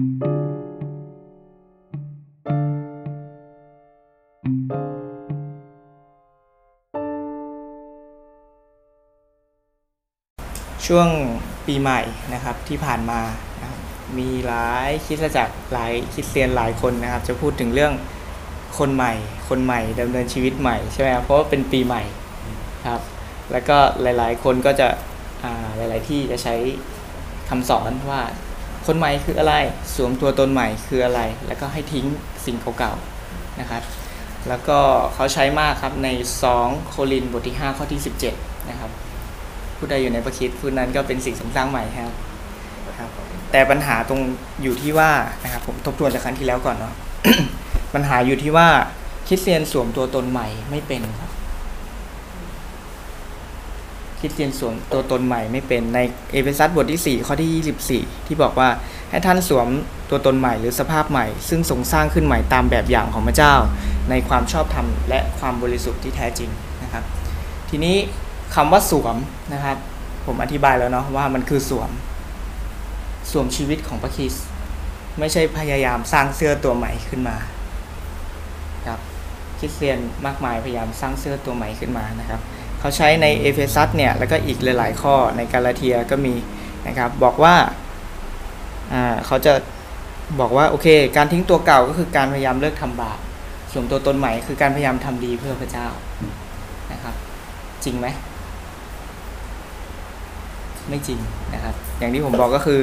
ช่วงปีใหม่นะครับที่ผ่านมานะครับมีหลายคริสตจักรหลายคริสเตียนหลายคนนะครับ จะพูดถึงเรื่องคนใหม่ คนใหม่ดำเนินชีวิตใหม่ใช่ไหมครับเพราะว่าเป็นปีใหม่ครับ แล้วก็หลาย ๆ คนก็จะหลาย ๆ ที่จะใช้คำสอนว่า คนใหม่คืออะไร สวมตัวตนใหม่คืออะไร แล้วก็ให้ทิ้งสิ่งเก่าๆนะครับ แล้วก็เขาใช้มากครับใน 2 โครินบทที่ 5 ข้อที่ 17 นะครับ ผู้ใดอยู่ในประคิดผู้นั้นก็เป็นสิ่งสร้างใหม่ครับครับแต่ปัญหาตรงอยู่ที่ว่านะครับผมทบทวนจากครั้งที่แล้วก่อนเนาะปัญหาอยู่ที่ว่าคริสเตียนสวมตัวตนใหม่ไม่เป็นครับ คริสเตียนสวมตัวตนใหม่ไม่เป็นในเอเฟซัสบทที่ 4 ข้อที่ 24 ที่บอกว่าให้ท่านสวมตัวตนใหม่หรือสภาพใหม่ ซึ่งทรงสร้างขึ้นใหม่ตามแบบอย่างของพระเจ้า ในความชอบธรรมและความบริสุทธิ์ที่แท้จริงนะครับ ทีนี้คำว่าสวมนะครับ ผมอธิบายแล้วเนาะว่ามันคือสวม สวมชีวิตของพระคริสต์ไม่ใช่พยายามสร้างเสื้อตัวใหม่ขึ้นมาครับคริสเตียนมากมายพยายามสร้างเสื้อตัวใหม่ขึ้นมานะครับ เขาใช้ในเอเฟซัสเนี่ยแล้วก็อีกหลาย ๆ ข้อในกาลาเทียก็มีนะครับบอกว่าอ่าเขาจะบอกว่าโอเค การทิ้งตัวเก่าก็คือการพยายามเลิกทำบาปสวมตัวตนใหม่คือการพยายามทำดีเพื่อพระเจ้านะครับ จริงไหมไม่จริงนะครับ อย่างที่ผมบอกก็คือ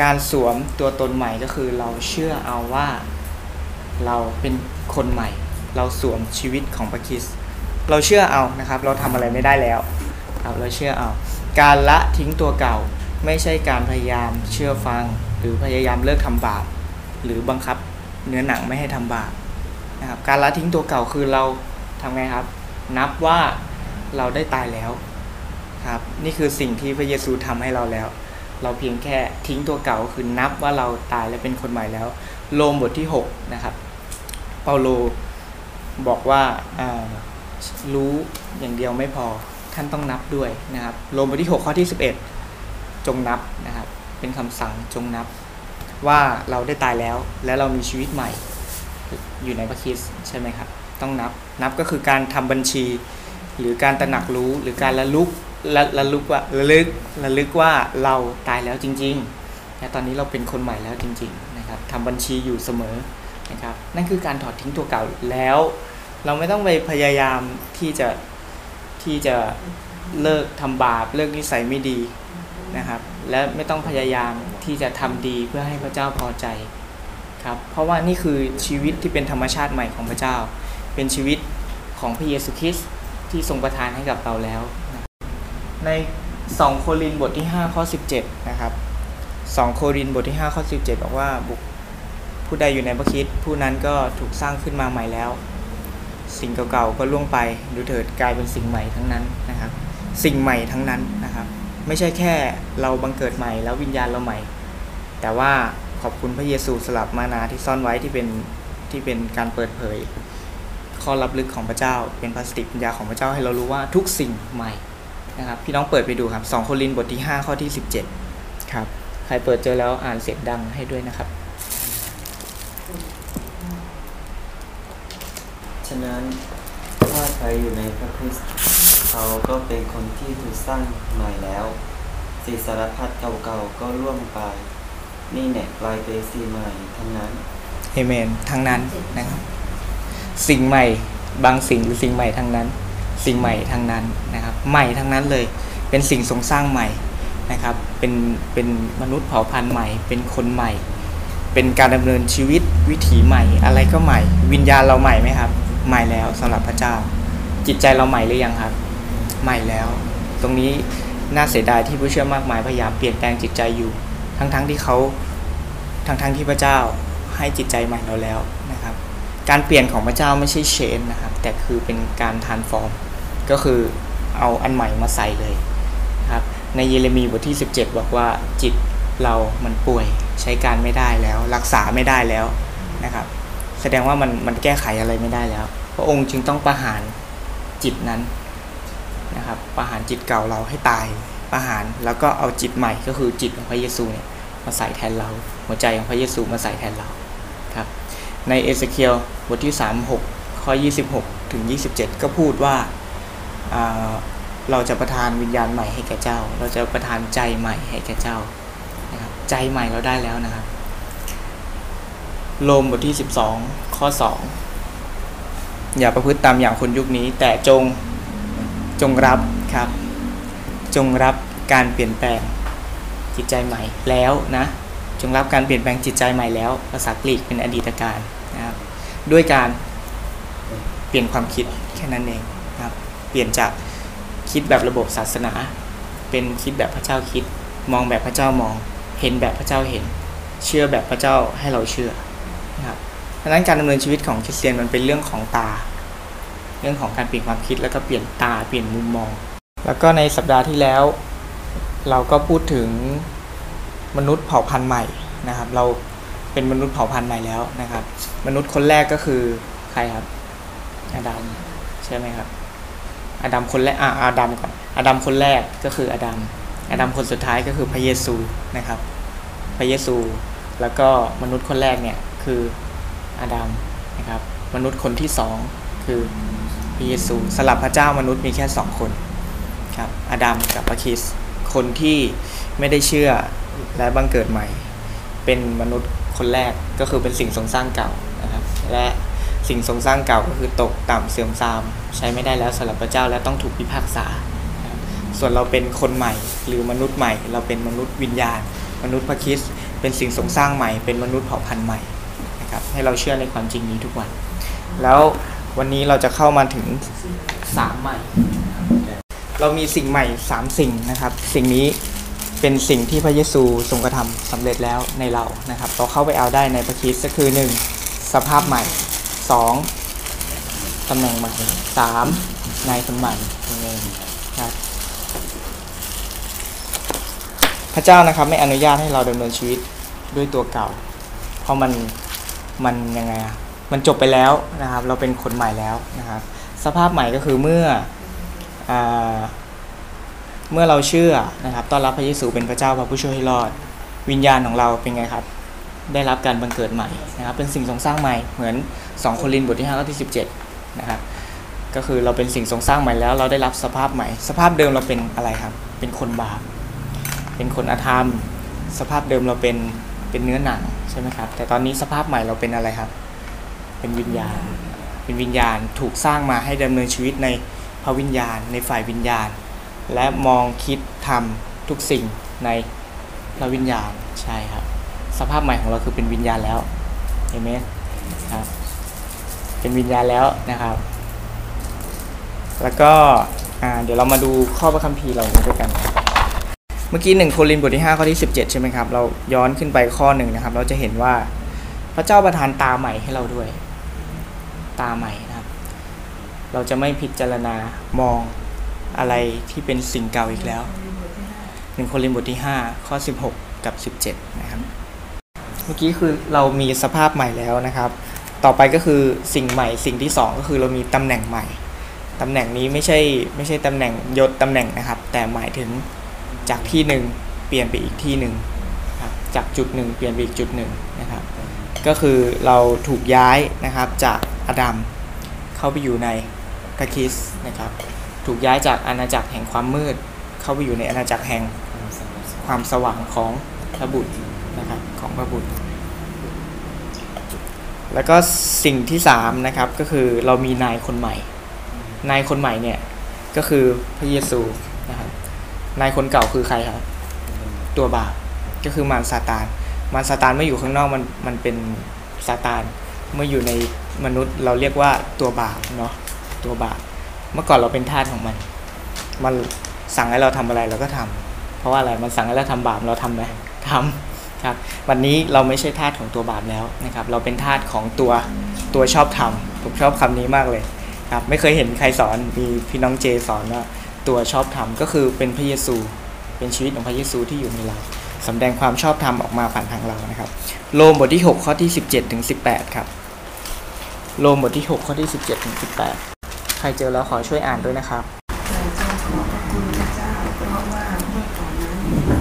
การสวมตัวตนใหม่ก็คือเราเชื่อเอาว่าเราเป็นคนใหม่ เราสวมชีวิตของพระคริสต์ เราเชื่อเอานะครับ เราทำอะไรไม่ได้แล้วครับเราเชื่อเอา การละทิ้งตัวเก่า ไม่ใช่การพยายามเชื่อฟัง หรือพยายามเลิกทำบาปหรือบังคับเนื้อหนังไม่ให้ทำบาปนะครับการละทิ้งตัวเก่าคือเราทำไงครับ นับว่าเราได้ตายแล้วครับนี่คือสิ่งที่พระเยซูทำให้เราแล้ว เราเพียงแค่ทิ้งตัวเก่าคือนับว่าเราตายและเป็นคนใหม่แล้วโรมบทที่ 6 นะครับ เปาโลบอกว่า รู้อย่างเดียวไม่พอท่านต้องนับด้วยนะครับโรมบทที่ 6 ข้อที่ 11 จงนับนะครับ เป็นคำสั่งจงนับ ว่าเราได้ตายแล้วและเรามีชีวิตใหม่ อยู่ในพระคริสต์ใช่ไหมครับ ต้องนับนับก็คือการทำบัญชี หรือการตระหนักรู้หรือการระลึกระระลึกว่าระลึกระลึกว่าเราตายแล้วจริงๆและตอนนี้เราเป็นคนใหม่แล้วจริง ๆ นะครับทำบัญชีอยู่เสมอนะครับ นั่นคือการถอดทิ้งตัวเก่าแล้ว เราไม่ต้องไปพยายามที่จะที่จะเลิกทำบาปเลิกนิสัยไม่ดีนะครับ และไม่ต้องพยายามที่จะทำดีเพื่อให้พระเจ้าพอใจครับ เพราะว่านี่คือชีวิตที่เป็นธรรมชาติใหม่ของพระเจ้า เป็นชีวิตของพระเยซูคริสต์ที่ทรงประทานให้กับเราแล้วนะใน2โครินบทที่5ข้อ17นะครับ2โครินบทที่5ข้อ17บอกว่าบุคผู้ใดอยู่ในพระคริสต์ผู้นั้นก็ถูกสร้างขึ้นมาใหม่แล้ว สิ่งเก่าๆก็ล่วงไปดูเถิดกลายเป็นสิ่งใหม่ทั้งนั้นนะครับ สิ่งใหม่ทั้งนั้นนะครับ ไม่ใช่แค่เราบังเกิดใหม่แล้ววิญญาณเราใหม่ แต่ว่าขอบคุณพระเยซูสลับมานาที่ซ่อนไว้ที่เป็นที่เป็นการเปิดเผย ข้อลับลึกของพระเจ้า เป็นพลาสติกปัญญาของพระเจ้าให้เรารู้ว่าทุกสิ่งใหม่นะครับพี่น้องเปิดไปดูครับ2โครินธ์บทที่ 5 ข้อที่ 17 ครับ ใครเปิดเจอแล้วอ่านเสียงดังให้ด้วยนะครับ ฉะ นั้น ถ้าใครอยู่ในพระคริสต์เขาก็เป็นคนที่ถูกสร้างใหม่แล้วสิ่งสารพัดเก่าๆก็ล่วงไป นี่แหละกลายเป็นสิ่งใหม่ทั้งนั้นเอเมนทั้งนั้นนะครับสิ่งใหม่บางสิ่งหรือสิ่งใหม่ทั้งนั้น สิ่งใหม่ทั้งนั้นนะครับ ใหม่ทั้งนั้นเลย เป็นสิ่งทรงสร้างใหม่นะครับ เป็นเป็นมนุษย์เผ่าพันธุ์ใหม่ เป็นคนใหม่ เป็นการดำเนินชีวิตวิถีใหม่ อะไรก็ใหม่ วิญญาณเราใหม่ไหมครับ ใหม่แล้วสำหรับพระเจ้า จิตใจเราใหม่หรือยังครับ ใหม่แล้ว ตรงนี้น่าเสียดายที่ผู้เชื่อมากมายพยายามเปลี่ยนแปลงจิตใจอยู่ ทั้งๆที่เขาทั้งๆที่พระเจ้าให้จิตใจใหม่เราแล้วนะครับ การเปลี่ยนของพระเจ้าไม่ใช่เชนนะครับ แต่คือเป็นการทานฟอร์ม ก็คือเอาอันใหม่มาใส่เลยนะครับ ในเยเรมีบทที่ 17 บอกว่าจิตเรามันป่วยใช้การไม่ได้แล้ว รักษาไม่ได้แล้วนะครับ แสดงว่ามันมันแก้ไขอะไรไม่ได้แล้ว พระองค์จึงต้องประหารจิตนั้นนะครับประหารจิตเก่าเราให้ตายประหารแล้วก็เอาจิตใหม่ก็คือจิตของพระเยซูเนี่ยมาใส่แทนเรา หัวใจของพระเยซูมาใส่แทนเราครับในเอเสเคียลบทที่ 36 ข้อ 26 ถึง 27 ก็พูดว่าอ่าเราจะประทานวิญญาณใหม่ให้แก่เจ้า เราจะประทานใจใหม่ให้แก่เจ้านะครับใจใหม่เราได้แล้วนะครับ โรมบทที่ 12 ข้อ 2 อย่าประพฤติตามอย่างคนยุคนี้ แต่จงจงรับครับ จงรับการเปลี่ยนแปลงจิตใจใหม่แล้วนะจงรับการเปลี่ยนแปลงจิตใจใหม่แล้วภาษากรีกเป็นอดีตการนะครับด้วยการเปลี่ยนความคิดแค่นั้นเองนะครับ เปลี่ยนจากคิดแบบระบบศาสนา เป็นคิดแบบพระเจ้าคิด มองแบบพระเจ้ามอง เห็นแบบพระเจ้าเห็น เชื่อแบบพระเจ้าให้เราเชื่อ เพราะนั้นการดำเนินชีวิตของคริสเตียนมันเป็นเรื่องของตา เรื่องของการเปลี่ยนความคิดแล้วก็เปลี่ยนตาเปลี่ยนมุมมอง แล้วก็ในสัปดาห์ที่แล้ว เราก็พูดถึงมนุษย์เผ่าพันธุ์ใหม่นะครับ เราเป็นมนุษย์เผ่าพันธุ์ใหม่แล้วนะครับ มนุษย์คนแรกก็คือใครครับอาดัมใช่ไหมครับอาดัมคนแรกอ่าอาดัมก่อนอาดัมคนแรกก็คืออาดัมอาดัมคนสุดท้ายก็คือพระเยซูนะครับ พระเยซู แล้วก็มนุษย์คนแรกเนี่ยคือ อาดัมนะครับ มนุษย์คนที่สองคือพระเยซูสลับพระเจ้ามนุษย์มีแค่สองคนครับอาดัมกับพระคริสต์คนที่ไม่ได้เชื่อและบังเกิดใหม่ เป็นมนุษย์คนแรกก็คือเป็นสิ่งทรงสร้างเก่านะครับ และสิ่งทรงสร้างเก่าก็คือตกต่ำเสื่อมทราม ใช้ไม่ได้แล้วสำหรับพระเจ้าและต้องถูกพิพากษา ส่วนเราเป็นคนใหม่หรือมนุษย์ใหม่ เราเป็นมนุษย์วิญญาณ มนุษย์พระคริสต์เป็นสิ่งทรงสร้างใหม่ เป็นมนุษย์เผ่าพันธุ์ใหม่ นะครับให้เราเชื่อในความจริงนี้ทุกวัน แล้ววันนี้เราจะเข้ามาถึงสามใหม่ เรามีสิ่งใหม่สามสิ่งนะครับ สิ่งนี้เป็นสิ่งที่พระเยซูทรงกระทำสำเร็จแล้วในเรานะครับ เราเข้าไปเอาได้ในพระคริสต์ก็คือ 1. สภาพใหม่ 2. ตำแหน่งใหม่ 3. นายคนใหม่นั่นเองครับพระเจ้านะครับไม่อนุญาตให้เราดำเนินชีวิตด้วยตัวเก่า เพราะมัน มันยังไงอะมันจบไปแล้วนะครับ เราเป็นคนใหม่แล้วนะครับ สภาพใหม่ก็คือเมื่ออเมื่อเราเชื่อนะครับต้อนรับพระเยซูเป็นพระเจ้าพระผู้ช่วยให้รอด วิญญาณของเราเป็นไงครับ ได้รับการบังเกิดใหม่นะครับ เป็นสิ่งทรงสร้างใหม่เหมือน2โครินธ์บทที่5ข้อที่17นะครับก็คือเราเป็นสิ่งทรงสร้างใหม่แล้ว เราได้รับสภาพใหม่ สภาพเดิมเราเป็นอะไรครับ เป็นคนบาปเป็นคนอาธรรม สภาพเดิมเราเป็น เป็นเนื้อหนังใช่ไหมครับ แต่ตอนนี้สภาพใหม่เราเป็นอะไรครับ เป็นวิญญาณ เป็นวิญญาณถูกสร้างมาให้ดำเนินชีวิตในพระวิญญาณ ในฝ่ายวิญญาณ และมองคิดทำทุกสิ่งในพระวิญญาณใช่ครับ สภาพใหม่ของเราคือเป็นวิญญาณแล้วเห็นไหมครับเป็นวิญญาณแล้วนะครับ แล้วก็เดี๋ยวเรามาดูข้อพระคัมภีร์เราด้วยกัน เมื่อกี้หนึ่งโครินธ์บทที่5ข้อที่ 17 ใช่ไหมครับ เราย้อนขึ้นไปข้อหนึ่งนะครับ เราจะเห็นว่าพระเจ้าประทานตาใหม่ให้เราด้วย ตาใหม่นะครับ เราจะไม่พิจารณามองอะไรที่เป็นสิ่งเก่าอีกแล้วหนึ่งโครินธ์บทที่ 5 ข้อ 16 กับ 17 นะครับ เมื่อกี้คือเรามีสภาพใหม่แล้วนะครับ ต่อไปก็คือสิ่งใหม่สิ่งที่ 2 ก็คือเรามีตำแหน่งใหม่ตำแหน่งนี้ไม่ใช่ไม่ใช่ตำแหน่งยศตำแหน่งนะครับ แต่หมายถึง จากที่หนึ่งเปลี่ยนไปอีกที่หนึ่งครับจากจุดหนึ่งเปลี่ยนไปอีกจุดหนึ่งนะครับ ก็คือเราถูกย้ายนะครับจากอดัมเข้าไปอยู่ในพระคิสนะครับ ถูกย้ายจากอาณาจักรแห่งความมืด เข้าไปอยู่ในอาณาจักรแห่งความสว่างของพระบุตรนะครับของพระบุตร แล้วก็สิ่งที่สามนะครับก็คือเรามีนายคนใหม่ นายคนใหม่เนี่ยก็คือพระเยซู นายคนเก่าคือใครครับ ตัวบาปก็คือมารซาตานมารซาตานไม่อยู่ข้างนอกมันมันเป็นซาตานเมื่ออยู่ในมนุษย์เราเรียกว่าตัวบาปเนาะตัวบาปเมื่อก่อนเราเป็นทาสของมัน มันสั่งให้เราทำอะไรเราก็ทำเพราะว่าอะไรมันสั่งให้เราทำบาปเราทำไหมทำครับ วันนี้เราไม่ใช่ทาสของตัวบาปแล้วนะครับ เราเป็นทาสของตัวตัวชอบทำผมชอบคำนี้มากเลยครับ ไม่เคยเห็นใครสอนมีพี่น้องเจสอนว่า ตัวชอบทำก็คือเป็นพระเยซู เป็นชีวิตของพระเยซูที่อยู่ในเราสำแดงความชอบธรรมออกมาผ่านทางเรานะครับโรมบทที่ 6 ข้อที่ 17ถึง18 ครับโรมบทที่ 6 ข้อที่ 17ถึง18 ใครเจอแล้วขอช่วยอ่านด้วยนะครับเราข้าเพราะว่าเมื่อก่อนนั้น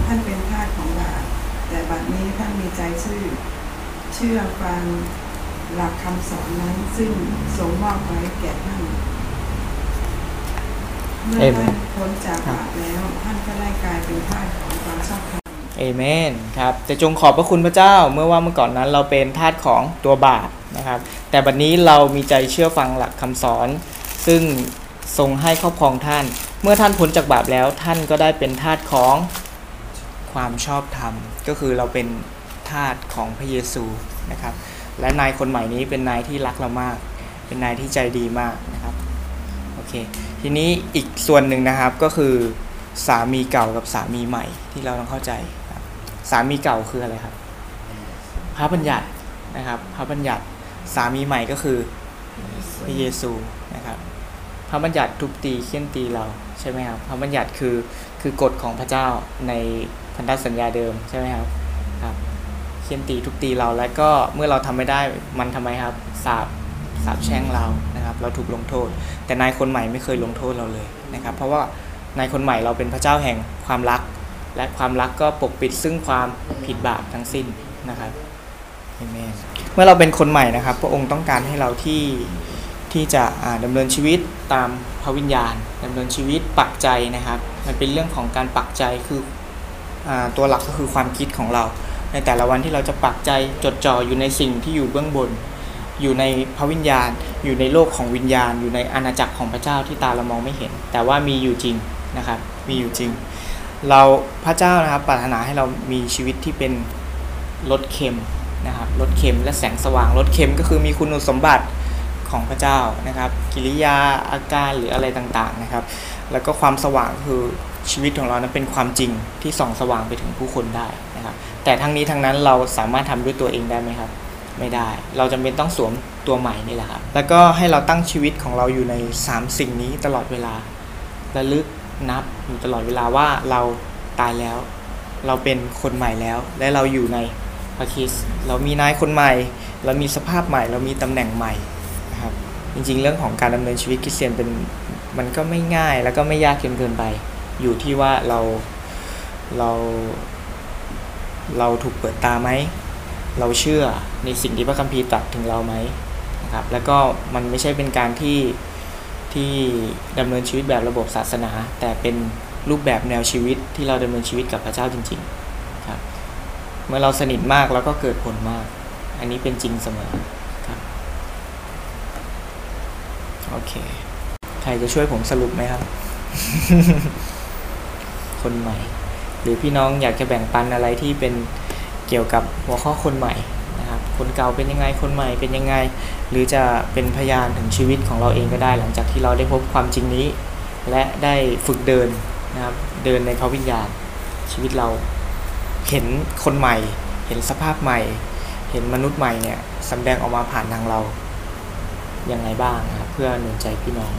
ท่านเป็นทาสของบาปแต่บัดนี้ท่านมีใจซื่อเชื่อฟังหลักคำสอนนั้นซึ่งทรงมอบไว้แก่ท่าน เมื่อเอเมนท่านพ้นจากบาปแล้วท่านก็ได้กลายเป็นทาสของความชอบธรรมเอเมนครับแต่จงขอบพระคุณพระเจ้าเมื่อว่าเมื่อก่อนนั้นเราเป็นทาสของตัวบาปนะครับ แต่บัดนี้เรามีใจเชื่อฟังหลักคำสอน ซึ่งทรงให้ครอบครองท่าน เมื่อท่านพ้นจากบาปแล้วท่านก็ได้เป็นทาสของความชอบธรรม ก็คือเราเป็นทาสของพระเยซูนะครับ และนายคนใหม่นี้เป็นนายที่รักเรามาก เป็นนายที่ใจดีมากนะครับโอ เค ทีนี้อีกส่วนหนึ่งนะครับก็คือสามีเก่ากับสามีใหม่ที่เราต้องเข้าใจครับสามีเก่าคืออะไรครับ พระบัญญัตินะครับ พระบัญญัติสามีใหม่ก็คือพระเยซูนะครับ พระบัญญัติทุบตีเคี่ยนตีเราใช่ไหมครับ พระบัญญัติคือคือกฎของพระเจ้าในพันธสัญญาเดิมใช่ไหมครับครับเคี่ยนตีทุบตีเราแล้วก็เมื่อเราทำไม่ได้มันทำไมครับสาบ สาบแช่งเรานะครับ เราถูกลงโทษ แต่นายคนใหม่ไม่เคยลงโทษเราเลยนะครับ เพราะว่านายคนใหม่เราเป็นพระเจ้าแห่งความรัก และความรักก็ปกปิดซึ่งความผิดบาปทั้งสิ้นนะครับเมนเมื่อเราเป็นคนใหม่นะครับ พระองค์ต้องการให้เราที่ที่จะอ่าดำเนินชีวิตตามพระวิญญาณดำเนินชีวิตปักใจนะครับ มันเป็นเรื่องของการปักใจคืออตัวหลักก็คือความคิดของเรา ในแต่ละวันที่เราจะปักใจจดจ่ออยู่ในสิ่งที่อยู่เบื้องบน อยู่ในพระวิญญาณ อยู่ในโลกของวิญญาณ อยู่ในอาณาจักรของพระเจ้าที่ตาเรามองไม่เห็น แต่ว่ามีอยู่จริงนะครับ มีอยู่จริง เราพระเจ้านะครับปรารถนาให้เรามีชีวิตที่เป็นรถเค็มนะครับรถเค็มและแสงสว่างรถเค็มก็คือมีคุณสมบัติของพระเจ้านะครับ กิริยาอาการหรืออะไรต่างๆนะครับ แล้วก็ความสว่างคือชีวิตของเรานั้นเป็นความจริงที่ส่องสว่างไปถึงผู้คนได้นะครับ แต่ทั้งนี้ทั้งนั้นเราสามารถทำด้วยตัวเองได้ไหมครับ ไม่ได้ เราจำเป็นต้องสวมตัวใหม่นี่แหละครับ แล้วก็ให้เราตั้งชีวิตของเราอยู่ใน 3 สิ่งนี้ตลอดเวลาระลึกนับอยู่ตลอดเวลาว่าเราตายแล้ว เราเป็นคนใหม่แล้ว และเราอยู่ในพระคิสเรามีนายคนใหม่ เรามีสภาพใหม่ เรามีตำแหน่งใหม่นะครับ จริงๆ เรื่องของการดำเนินชีวิตคริสเตียนเป็นมันก็ไม่ง่ายแล้วก็ไม่ยากเกินเกินไป อยู่ที่ว่าเราเราเราถูกเปิดตาไหม เราเชื่อในสิ่งที่พระคัมภีร์ตรัสถึงเราไหมนะครับ แล้วก็มันไม่ใช่เป็นการที่ที่ดำเนินชีวิตแบบระบบศาสนา แต่เป็นรูปแบบแนวชีวิตที่เราดำเนินชีวิตกับพระเจ้าจริงๆครับเมื่อเราสนิทมากแล้วก็เกิดผลมาก อันนี้เป็นจริงเสมอครับโอเคใครจะช่วยผมสรุปไหมครับ คนใหม่ หรือพี่น้องอยากจะแบ่งปันอะไรที่เป็น เกี่ยวกับหัวข้อคนใหม่นะครับคนเก่าเป็นยังไงคนใหม่เป็นยังไง หรือจะเป็นพยานถึงชีวิตของเราเองก็ได้ หลังจากที่เราได้พบความจริงนี้ และได้ฝึกเดินนะครับเดินในพระวิญญาณชีวิตเราเห็นคนใหม่ เห็นสภาพใหม่ เห็นมนุษย์ใหม่เนี่ยสำแดงออกมาผ่านทางเรายังไงบ้างนะครับเพื่อหนุนใจพี่น้อง